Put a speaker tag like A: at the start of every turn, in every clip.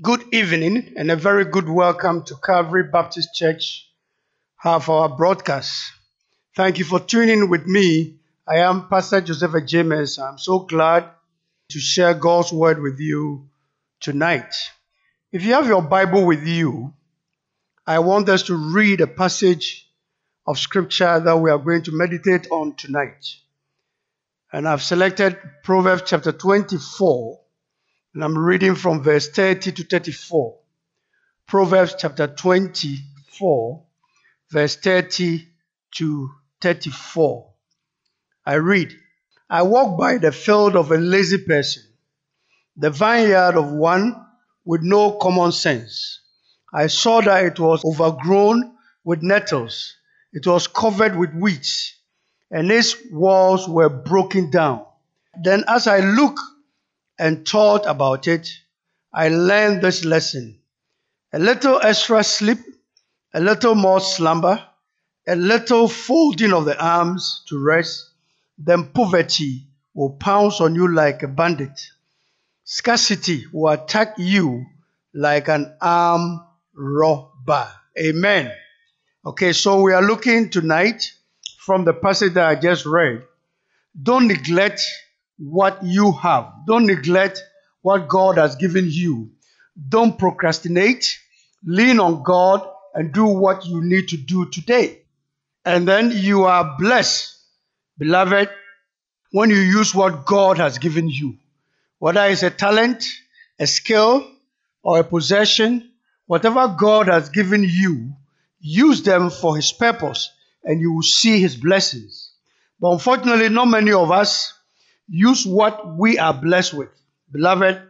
A: Good evening and a very good welcome to Calvary Baptist Church, half hour broadcast. Thank you for tuning with me. I am Pastor Joseph James. I'm so glad to share God's word with you tonight. If you have your Bible with you, I want us to read a passage of scripture that we are going to meditate on tonight. And I've selected Proverbs chapter 24, and I'm reading from verse 30 to 34. Proverbs chapter 24, verse 30 to 34. I read, I walk by the field of a lazy person, the vineyard of one with no common sense. I saw that it was overgrown with nettles, it was covered with weeds, and its walls were broken down. Then, as I looked and thought about it, I learned this lesson. A little extra sleep, a little more slumber, a little folding of the arms to rest, then poverty will pounce on you like a bandit. Scarcity will attack you like an armed robber. Amen. Okay, so we are looking tonight from the passage that I just read. Don't neglect what you have. Don't neglect what God has given you. Don't procrastinate. Lean on God and do what you need to do today. And then you are blessed, beloved, when you use what God has given you. Whether it's a talent, a skill, or a possession, whatever God has given you, use them for His purpose and you will see His blessings. But unfortunately, not many of us use what we are blessed with. Beloved,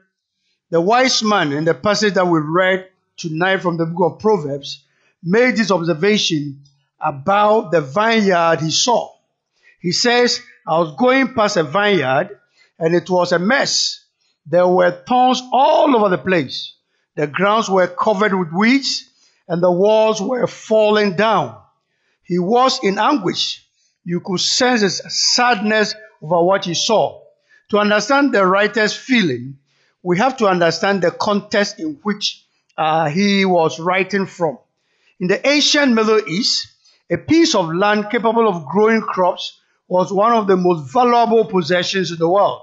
A: the wise man in the passage that we read tonight from the book of Proverbs made this observation about the vineyard he saw. He says, I was going past a vineyard and it was a mess. There were thorns all over the place. The grounds were covered with weeds and the walls were falling down. He was in anguish. You could sense his sadness over what he saw. To understand the writer's feeling, we have to understand the context in which uh, he was writing from. In the ancient Middle East, a piece of land capable of growing crops was one of the most valuable possessions in the world.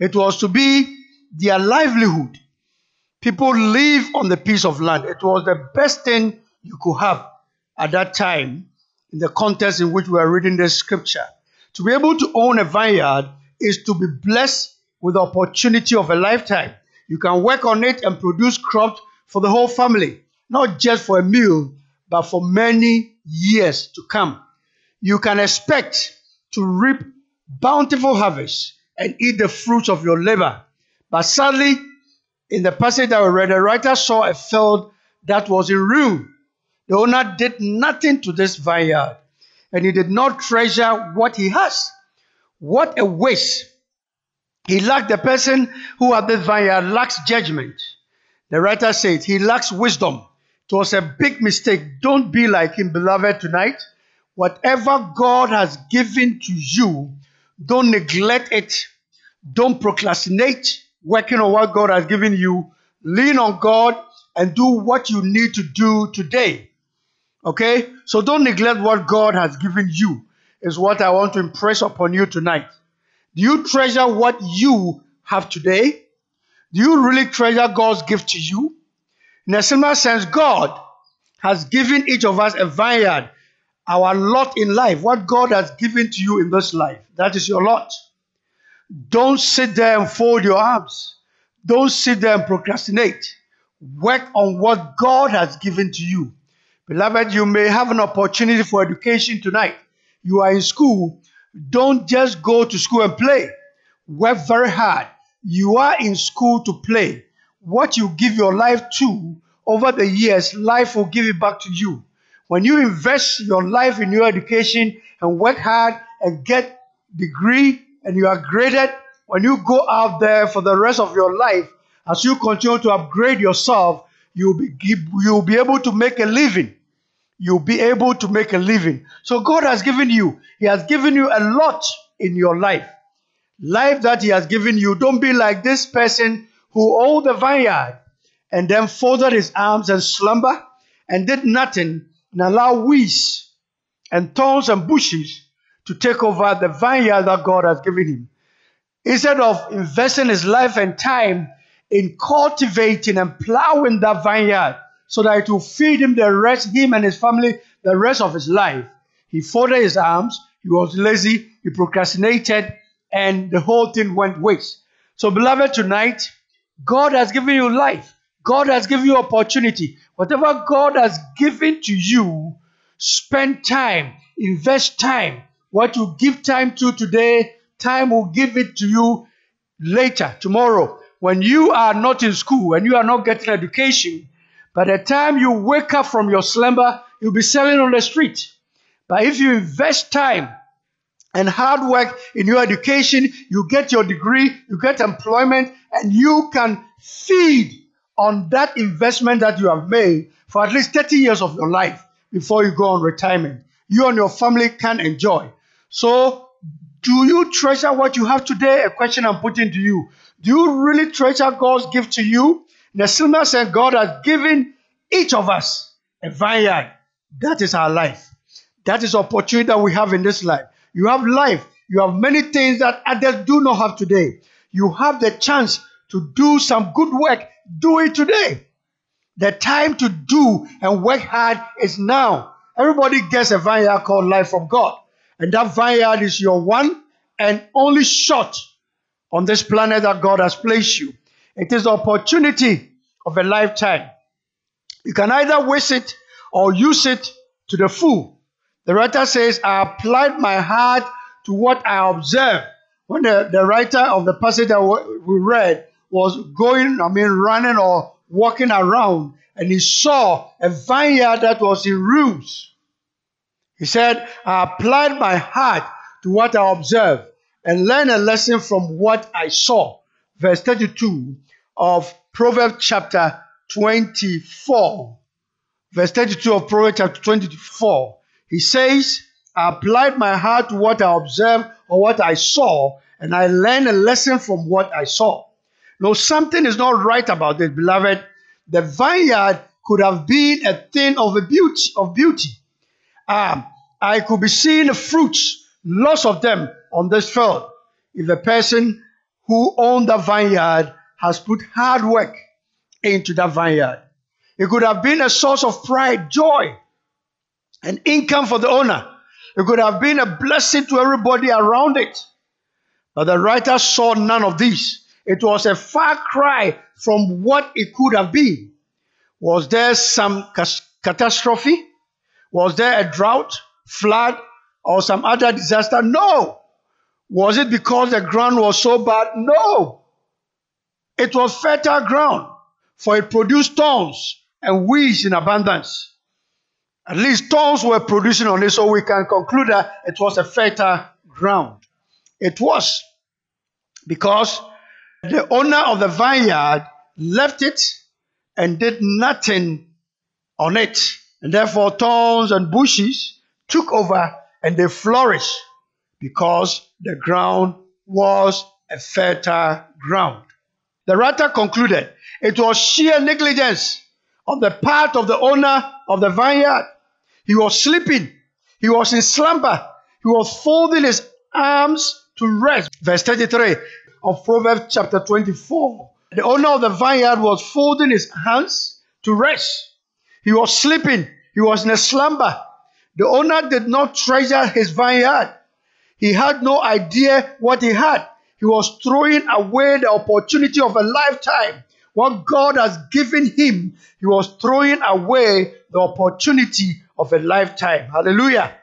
A: It was to be their livelihood. People live on the piece of land. It was the best thing you could have at that time in the context in which we are reading the scripture. To be able to own a vineyard is to be blessed with the opportunity of a lifetime. You can work on it and produce crops for the whole family, not just for a meal, but for many years to come. You can expect to reap bountiful harvests and eat the fruits of your labor. But sadly, in the passage that we read, the writer saw a field that was in ruin. The owner did nothing to this vineyard and he did not treasure what he has. What a waste. He lacked the person who at the vineyard lacks judgment. The writer said he lacks wisdom. It was a big mistake. Don't be like him, beloved, tonight. Whatever God has given to you, don't neglect it. Don't procrastinate working on what God has given you. Lean on God and do what you need to do today. Okay? So don't neglect what God has given you, is what I want to impress upon you tonight. Do you treasure what you have today? Do you really treasure God's gift to you? In a similar sense, God has given each of us a vineyard, our lot in life, what God has given to you in this life. That is your lot. Don't sit there and fold your arms. Don't sit there and procrastinate. Work on what God has given to you. Beloved, you may have an opportunity for education tonight. You are in school. Don't just go to school and play. Work very hard. You are in school to play. What you give your life to over the years, life will give it back to you. When you invest your life in your education and work hard and get degree and you are graded, when you go out there for the rest of your life, as you continue to upgrade yourself, you'll be, you'll be able to make a living. You'll be able to make a living. So God has given you, He has given you a lot in your life. Life that He has given you. Don't be like this person who owned the vineyard and then folded his arms and slumber and did nothing and allowed weeds and thorns and bushes to take over the vineyard that God has given him. Instead of investing his life and time in cultivating and plowing that vineyard so that it will feed him the rest, him and his family, the rest of his life, he folded his arms, he was lazy, he procrastinated, and the whole thing went waste. So, beloved, tonight, God has given you life. God has given you opportunity. Whatever God has given to you, spend time, invest time. What you give time to today, time will give it to you later, tomorrow. When you are not in school and you are not getting education, by the time you wake up from your slumber, you'll be selling on the street. But if you invest time and hard work in your education, you get your degree, you get employment, and you can feed on that investment that you have made for at least 30 years of your life before you go on retirement. You and your family can enjoy. So, do you treasure what you have today? A question I'm putting to you. Do you really treasure God's gift to you? Nesilma said God has given each of us a vineyard. That is our life. That is opportunity that we have in this life. You have life. You have many things that others do not have today. You have the chance to do some good work. Do it today. The time to do and work hard is now. Everybody gets a vineyard called life from God. And that vineyard is your one and only shot on this planet that God has placed you. It is the opportunity of a lifetime. You can either waste it or use it to the full. The writer says, I applied my heart to what I observed. When the, the writer of the passage that we read was going, I mean, running or walking around, and he saw a vineyard that was in ruins. He said, I applied my heart to what I observed and learn a lesson from what I saw. Verse 32 of Proverbs chapter 24. Verse 32 of Proverbs chapter 24. He says, I applied my heart to what I observed or what I saw, and I learned a lesson from what I saw. No, something is not right about this, beloved. The vineyard could have been a thing of a beauty of beauty. Um, I could be seeing the fruits, lots of them on this field. If the person who owned the vineyard has put hard work into that vineyard, it could have been a source of pride, joy, and income for the owner. It could have been a blessing to everybody around it. But the writer saw none of these. It was a far cry from what it could have been. Was there some catastrophe? Was there a drought, flood, or some other disaster? No. Was it because the ground was so bad? No. It was fertile ground, for it produced thorns and weeds in abundance. At least thorns were producing on it, so we can conclude that it was a fertile ground. It was because the owner of the vineyard left it and did nothing on it. And therefore, thorns and bushes took over and they flourished because the ground was a fertile ground. The writer concluded it was sheer negligence on the part of the owner of the vineyard. He was sleeping, he was in slumber, he was folding his arms to rest. Verse 33 of Proverbs chapter 24. The owner of the vineyard was folding his hands to rest. He was sleeping. He was in a slumber. The owner did not treasure his vineyard. He had no idea what he had. He was throwing away the opportunity of a lifetime. What God has given him, he was throwing away the opportunity of a lifetime. Hallelujah.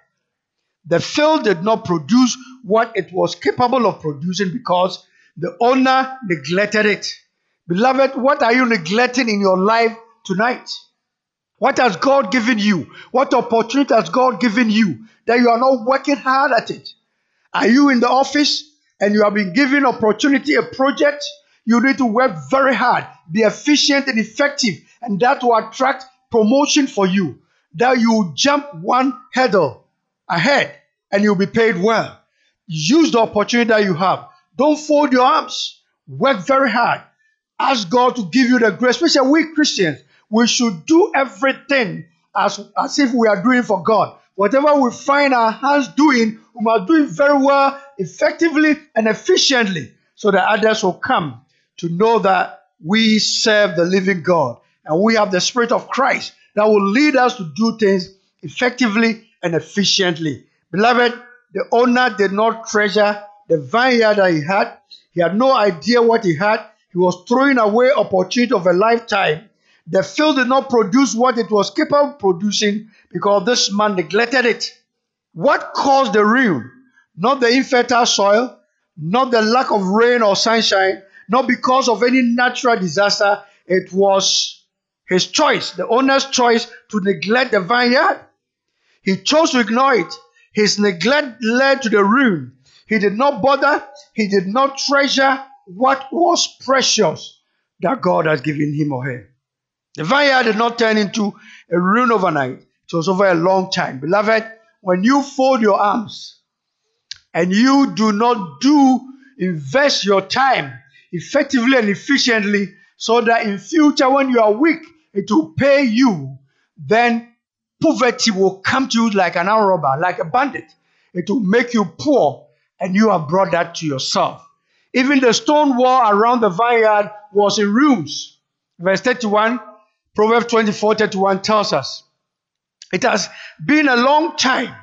A: The field did not produce what it was capable of producing because the owner neglected it. Beloved, what are you neglecting in your life tonight? What has God given you? What opportunity has God given you that you are not working hard at it? Are you in the office and you have been given opportunity, a project? You need to work very hard, be efficient and effective, and that will attract promotion for you. That you jump one hurdle ahead and you'll be paid well. Use the opportunity that you have. Don't fold your arms. Work very hard. ask God to give you the grace, especially we Christians. We should do everything as, as if we are doing for God. Whatever we find our hands doing, we must do it very well, effectively, and efficiently so that others will come to know that we serve the living God and we have the Spirit of Christ that will lead us to do things effectively and efficiently. Beloved, the owner did not treasure the vineyard that he had. He had no idea what he had. He was throwing away opportunity of a lifetime. The field did not produce what it was capable of producing because this man neglected it. What caused the ruin? Not the infertile soil, not the lack of rain or sunshine, not because of any natural disaster. It was his choice, the owner's choice to neglect the vineyard. He chose to ignore it. His neglect led to the ruin. He did not bother, he did not treasure what was precious that God has given him or her. The vineyard did not turn into a ruin overnight. It was over a long time. Beloved, when you fold your arms and you do not do invest your time effectively and efficiently so that in future when you are weak it will pay you then poverty will come to you like an armed robber like a bandit it will make you poor and you have brought that to yourself even the stone wall around the vineyard was in rooms verse 31 proverbs 24 31 tells us it has been a long time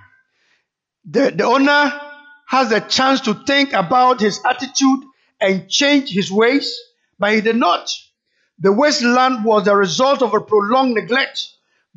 A: the, the owner has a chance to think about his attitude and change his ways, but he did not. The wasteland was the result of a prolonged neglect.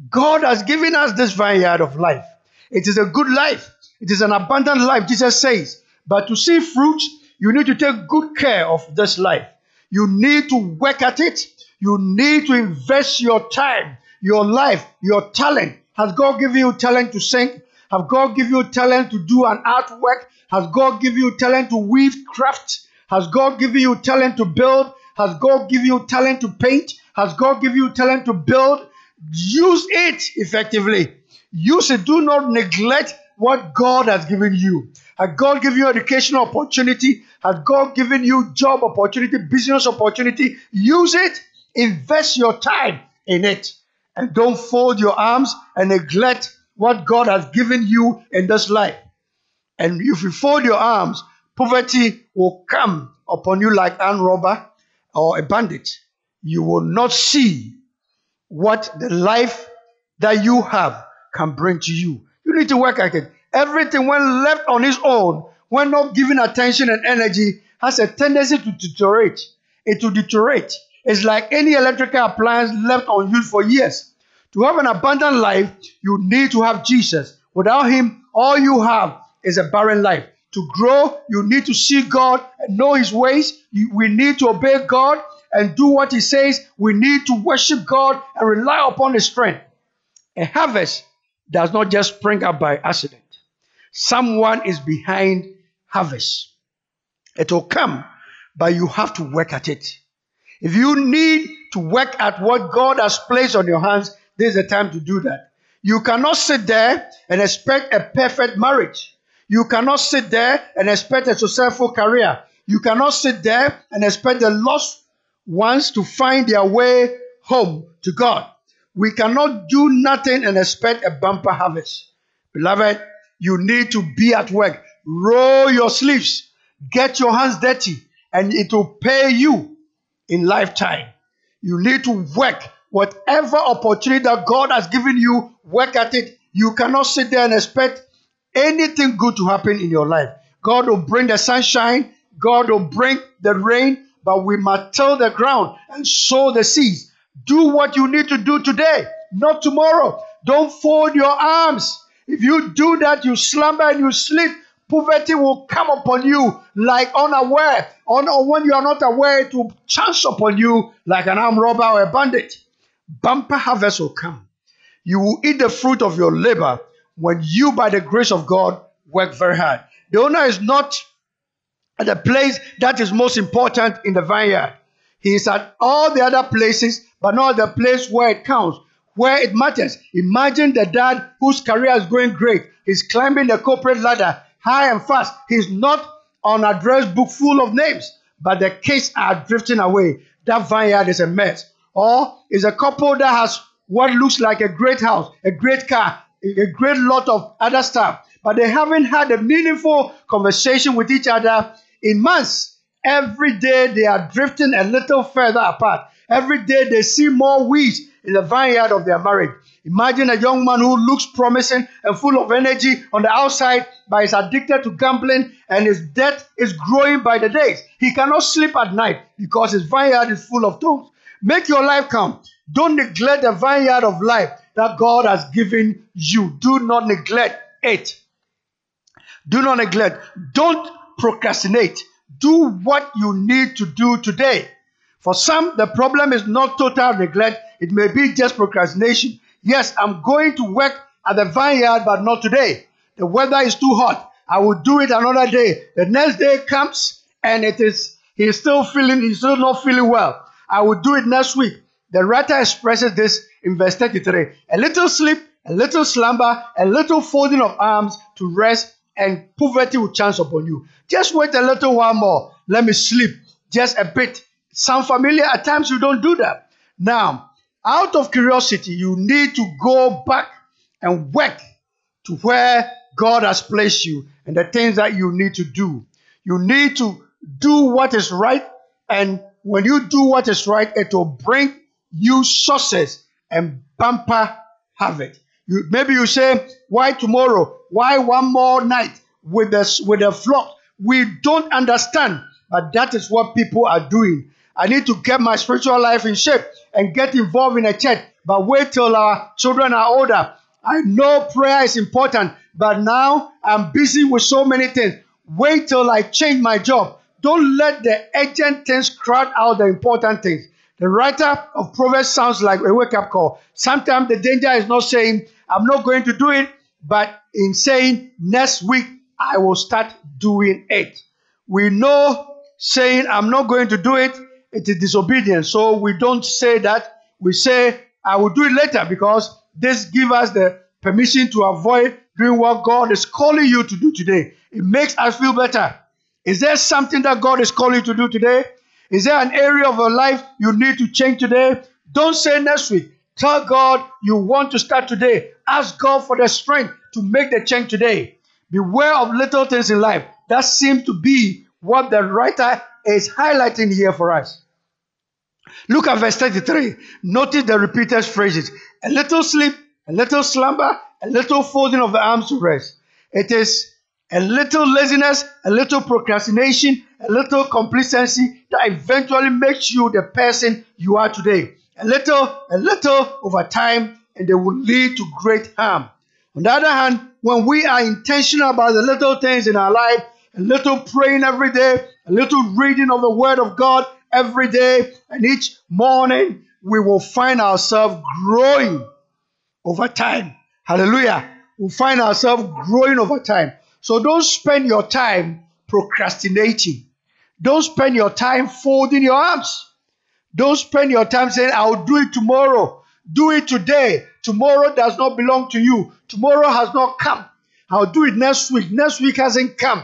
A: God has given us this vineyard of life. It is a good life. It is an abundant life, Jesus says. But to see fruit, you need to take good care of this life. You need to work at it. You need to invest your time, your life, your talent. Has God given you talent to sing? Have God given you talent to do an artwork? Has God given you talent to weave craft? Has God given you talent to build? Has God given you talent to paint? Has God given you talent to build? Use it effectively. Use it. Do not neglect what God has given you. Has God given you educational opportunity? Has God given you job opportunity, business opportunity? Use it. Invest your time in it. And don't fold your arms and neglect what God has given you in this life. And if you fold your arms, poverty will come upon you like an robber or a bandit. You will not see what the life that you have can bring to you. You need to work at it. Everything, when left on its own, when not given attention and energy, has a tendency to deteriorate. It will deteriorate. It's like any electrical appliance left unused for years. To have an abundant life, you need to have Jesus. Without Him, all you have is a barren life. To grow, you need to see God and know His ways. we need to obey God and do what He says. We need to worship God and rely upon His strength. A harvest does not just spring up by accident. Someone is behind harvest. It will come, but you have to work at it. If you need to work at what God has placed on your hands, this is the time to do that. You cannot sit there and expect a perfect marriage. You cannot sit there and expect a successful career. You cannot sit there and expect the lost ones to find their way home to God. We cannot do nothing and expect a bumper harvest. Beloved, you need to be at work. Roll your sleeves, get your hands dirty, and it will pay you in lifetime. You need to work. Whatever opportunity that God has given you, work at it. You cannot sit there and expect anything good to happen in your life. God will bring the sunshine, God will bring the rain, but we must till the ground and sow the seeds. Do what you need to do today, not tomorrow. Don't fold your arms. If you do that, you slumber and you sleep. Poverty will come upon you like unaware. Or when you are not aware, it will chance upon you like an armed robber or a bandit. Bumper harvest will come. You will eat the fruit of your labor when you, by the grace of God, work very hard. The owner is not at the place that is most important in the vineyard. He is at all the other places, but not the place where it counts, where it matters. Imagine the dad whose career is going great. He's climbing the corporate ladder high and fast. He's not on address book full of names, but the kids are drifting away. that vineyard is a mess. Or is a couple that has what looks like a great house, a great car, a great lot of other stuff, but they haven't had a meaningful conversation with each other in months. Every day they are drifting a little further apart. Every day they see more weeds in the vineyard of their marriage. Imagine a young man who looks promising and full of energy on the outside, but is addicted to gambling and his debt is growing by the days. He cannot sleep at night because his vineyard is full of thorns. Make your life count. Don't neglect the vineyard of life that God has given you. Do not neglect it. Do not neglect. Don't procrastinate. Do what you need to do today. For some, the problem is not total neglect, it may be just procrastination. Yes, I'm going to work at the vineyard, but not today. The weather is too hot. I will do it another day. The next day comes and it is he's still feeling he's still not feeling well. I will do it next week. The writer expresses this in verse 33. A little sleep, a little slumber, a little folding of arms to rest, and poverty will chance upon you. Just wait a little while more. Let me sleep just a bit. Sound familiar? At times you don't do that. Now, out of curiosity, you need to go back and work to where God has placed you and the things that you need to do. You need to do what is right, and when you do what is right, it will bring you success and bumper harvest. You, maybe you say, Why tomorrow? Why one more night with the, with the flock? We don't understand, but that is what people are doing. I need to get my spiritual life in shape and get involved in a church, but wait till our children are older. I know prayer is important, but now I'm busy with so many things. Wait till I change my job. Don't let the urgent things crowd out the important things. The writer of Proverbs sounds like a wake up call. Sometimes the danger is not saying, I'm not going to do it, but in saying, next week I will start doing it. We know saying, I'm not going to do it, it is disobedience. So we don't say that. We say, I will do it later because this gives us the permission to avoid doing what God is calling you to do today. It makes us feel better. Is there something that God is calling you to do today? Is there an area of your life you need to change today? Don't say next week. Tell God you want to start today. Ask God for the strength to make the change today. Beware of little things in life. That seems to be what the writer is highlighting here for us. Look at verse 33. Notice the repeated phrases a little sleep, a little slumber, a little folding of the arms to rest. It is a little laziness, a little procrastination, a little complacency that eventually makes you the person you are today. A little, a little over time, and they will lead to great harm. On the other hand, when we are intentional about the little things in our life, a little praying every day, a little reading of the Word of God every day, and each morning, we will find ourselves growing over time. Hallelujah. We'll find ourselves growing over time. So don't spend your time procrastinating. Don't spend your time folding your arms. Don't spend your time saying, I'll do it tomorrow. Do it today. Tomorrow does not belong to you. Tomorrow has not come. I'll do it next week. Next week hasn't come.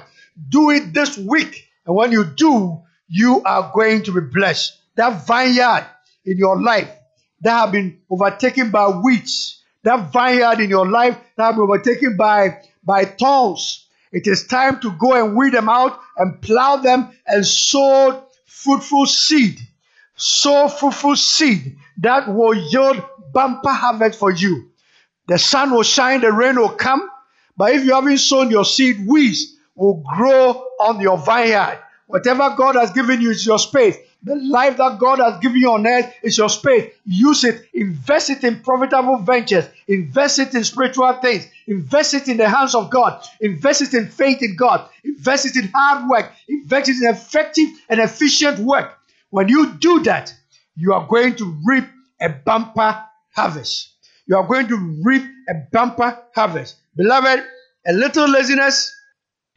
A: Do it this week. And when you do, you are going to be blessed. That vineyard in your life that have been overtaken by weeds, that vineyard in your life that have been overtaken by, by thorns, it is time to go and weed them out and plow them and sow fruitful seed. Sow fruitful seed that will yield bumper harvest for you. The sun will shine, the rain will come, but if you haven't sown your seed, weeds will grow on your vineyard. Whatever God has given you is your space. The life that God has given you on earth is your space. Use it, invest it in profitable ventures, invest it in spiritual things, invest it in the hands of God, invest it in faith in God, invest it in hard work, invest it in effective and efficient work. When you do that, you are going to reap a bumper harvest. You are going to reap a bumper harvest. Beloved, a little laziness,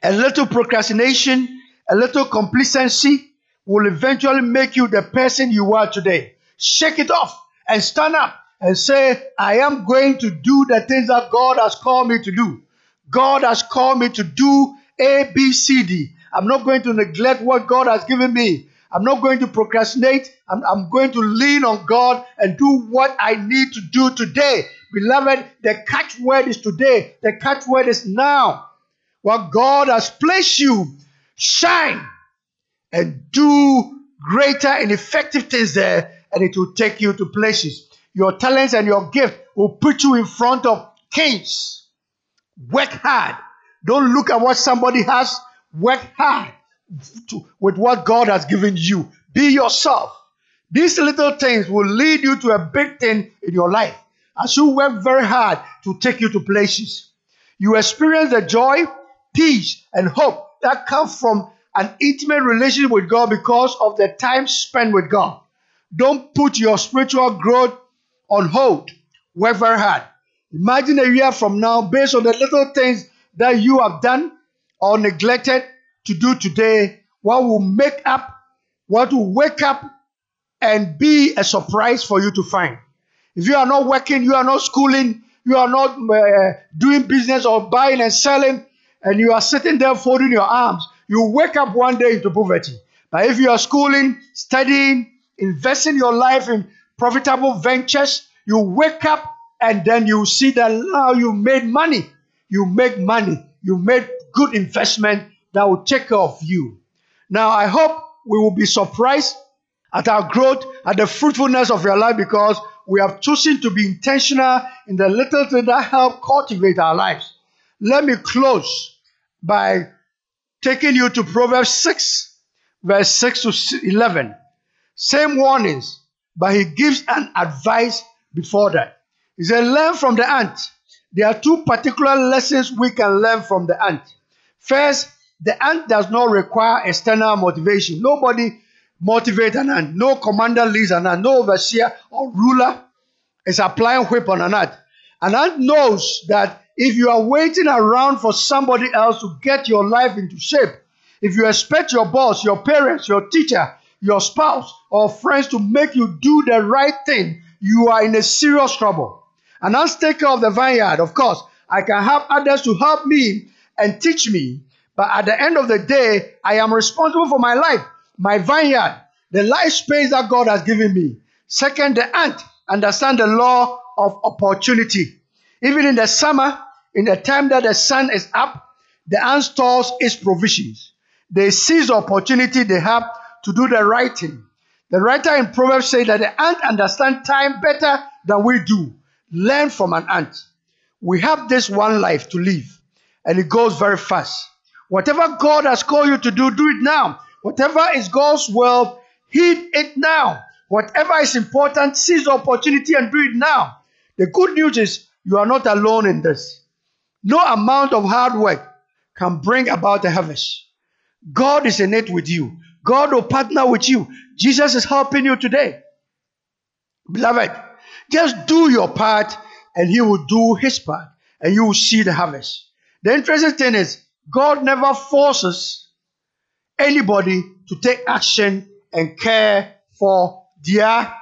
A: a little procrastination, a little complacency will eventually make you the person you are today. Shake it off and stand up and say, I am going to do the things that God has called me to do. God has called me to do A, B, C, D. I'm not going to neglect what God has given me. I'm not going to procrastinate. I'm, I'm going to lean on God and do what I need to do today. Beloved, the catchword is today. The catchword is now. What God has placed you, shine and do greater and effective things there, and it will take you to places. Your talents and your gift will put you in front of kings. Work hard. Don't look at what somebody has. Work hard to, with what God has given you. Be yourself. These little things will lead you to a big thing in your life as you work very hard to take you to places. You experience the joy, peace, and hope that come from an intimate relationship with God because of the time spent with God. Don't put your spiritual growth on hold. Work very hard. Imagine a year from now, based on the little things that you have done or neglected to do today, what will make up, what will wake up and be a surprise for you to find. If you are not working, you are not schooling, you are not uh, doing business or buying and selling, and you are sitting there folding your arms, you wake up one day into poverty. But if you are schooling, studying, investing your life in profitable ventures, you wake up and then you see that now you made money. You make money. You made good investment that will take care of you. Now, I hope we will be surprised at our growth, at the fruitfulness of your life because we have chosen to be intentional in the little things that help cultivate our lives. Let me close by taking you to Proverbs 6, verse 6 to 11. Same warnings, but he gives an advice before that. He said, Learn from the ant. There are two particular lessons we can learn from the ant. First, the ant does not require external motivation. Nobody motivates an ant. No commander leads an ant. No overseer or ruler is applying whip on an ant. An ant knows that if you are waiting around for somebody else to get your life into shape, if you expect your boss, your parents, your teacher, your spouse, or friends to make you do the right thing, you are in a serious trouble. And ant take care of the vineyard. Of course, I can have others to help me and teach me, but at the end of the day, I am responsible for my life, my vineyard, the life space that God has given me. Second, the ant understand the law of opportunity. Even in the summer, in the time that the sun is up, the ant stores its provisions. They seize the opportunity they have to do the right thing. The writer in Proverbs says that the ant understand time better than we do. Learn from an ant. We have this one life to live, and it goes very fast. Whatever God has called you to do, do it now. Whatever is God's will, heed it now. Whatever is important, seize the opportunity and do it now. The good news is you are not alone in this. No amount of hard work can bring about a harvest. God is in it with you. God will partner with you. Jesus is helping you today. Beloved, just do your part and He will do His part and you will see the harvest. The interesting thing is, God never forces anybody to take action and care for their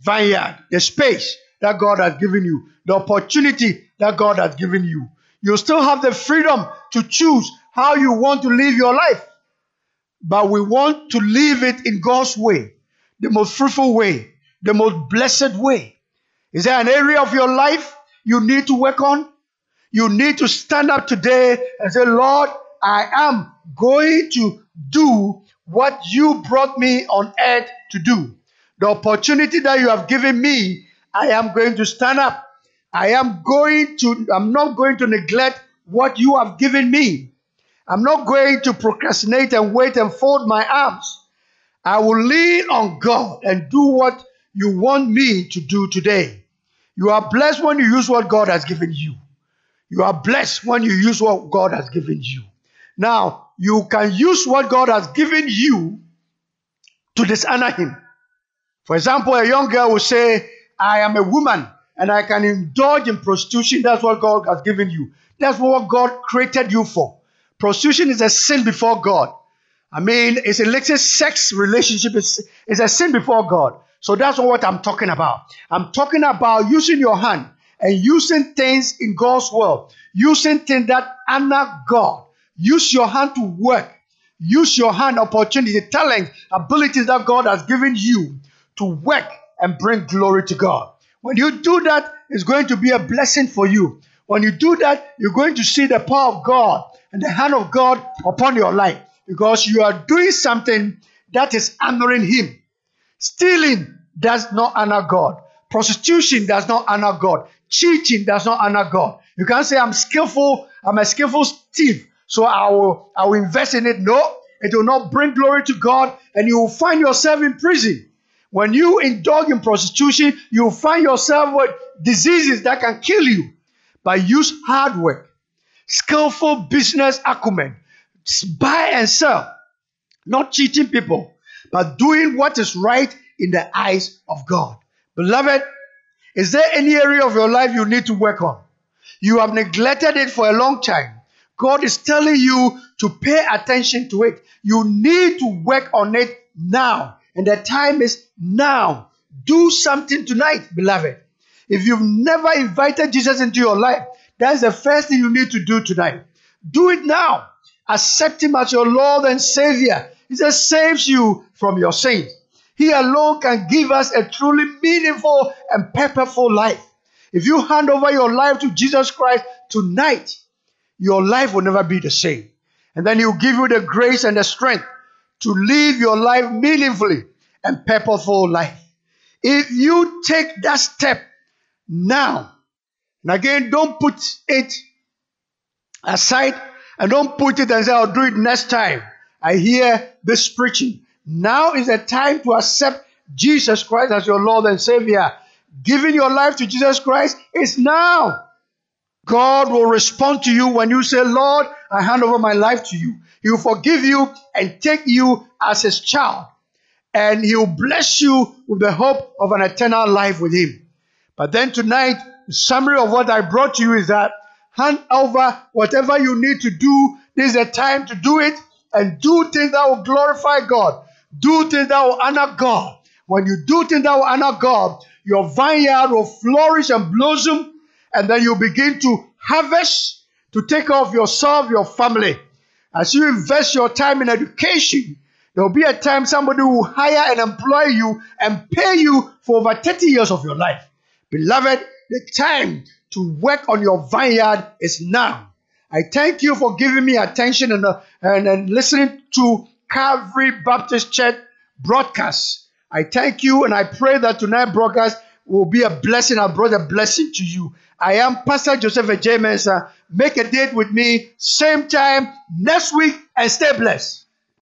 A: vineyard, the space that God has given you, the opportunity that God has given you. You still have the freedom to choose how you want to live your life. But we want to live it in God's way, the most fruitful way, the most blessed way. Is there an area of your life you need to work on? You need to stand up today and say, Lord, I am going to do what you brought me on earth to do. The opportunity that you have given me, I am going to stand up. I am going to, I'm not going to neglect what you have given me. I'm not going to procrastinate and wait and fold my arms. I will lean on God and do what you want me to do today. You are blessed when you use what God has given you. You are blessed when you use what God has given you. Now, you can use what God has given you to dishonor Him. For example, a young girl will say, I am a woman and I can indulge in prostitution. That's what God has given you. That's what God created you for. Prostitution is a sin before God. I mean, it's a illicit sex relationship. It's, it's a sin before God. So that's what I'm talking about. I'm talking about using your hand and using things in God's world, using things that honor God. Use your hand to work. use your hand, opportunity, talent, abilities that God has given you to work and bring glory to God. When you do that, it's going to be a blessing for you. When you do that, you're going to see the power of God and the hand of God upon your life because you are doing something that is honoring Him. Stealing does not honor God. Prostitution does not honor God. Cheating does not honor God. You can't say, I'm skillful, I'm a skillful thief, so I will, I will invest in it. No, it will not bring glory to God, and you will find yourself in prison. When you indulge in prostitution, you find yourself with diseases that can kill you. But use hard work, skillful business acumen, buy and sell, not cheating people, but doing what is right in the eyes of God. Beloved, is there any area of your life you need to work on? You have neglected it for a long time. God is telling you to pay attention to it. You need to work on it now. And the time is now. Do something tonight, beloved. If you've never invited Jesus into your life, that's the first thing you need to do tonight. Do it now. Accept Him as your Lord and Savior. He says, saves you from your sins. He alone can give us a truly meaningful and purposeful life. If you hand over your life to Jesus Christ tonight, your life will never be the same. And then He'll give you the grace and the strength to live your life meaningfully and purposeful life. If you take that step now, and again, don't put it aside and don't put it and say, I'll do it next time. I hear this preaching. Now is the time to accept Jesus Christ as your Lord and Savior. Giving your life to Jesus Christ is now. God will respond to you when you say, Lord, I hand over my life to you. He will forgive you and take you as his child. And he will bless you with the hope of an eternal life with him. But then tonight, the summary of what I brought to you is that hand over whatever you need to do. This is the time to do it and do things that will glorify God. Do things that will honor God. When you do things that will honor God, your vineyard will flourish and blossom, and then you begin to harvest to take care of yourself, your family. As you invest your time in education, there will be a time somebody will hire and employ you and pay you for over 30 years of your life. Beloved, the time to work on your vineyard is now. I thank you for giving me attention and, uh, and, and listening to Calvary Baptist Church broadcast. I thank you and I pray that tonight broadcast will be a blessing. I brought a blessing to you. I am Pastor Joseph J. Mensah. Make a date with me, same time next week, and stay blessed.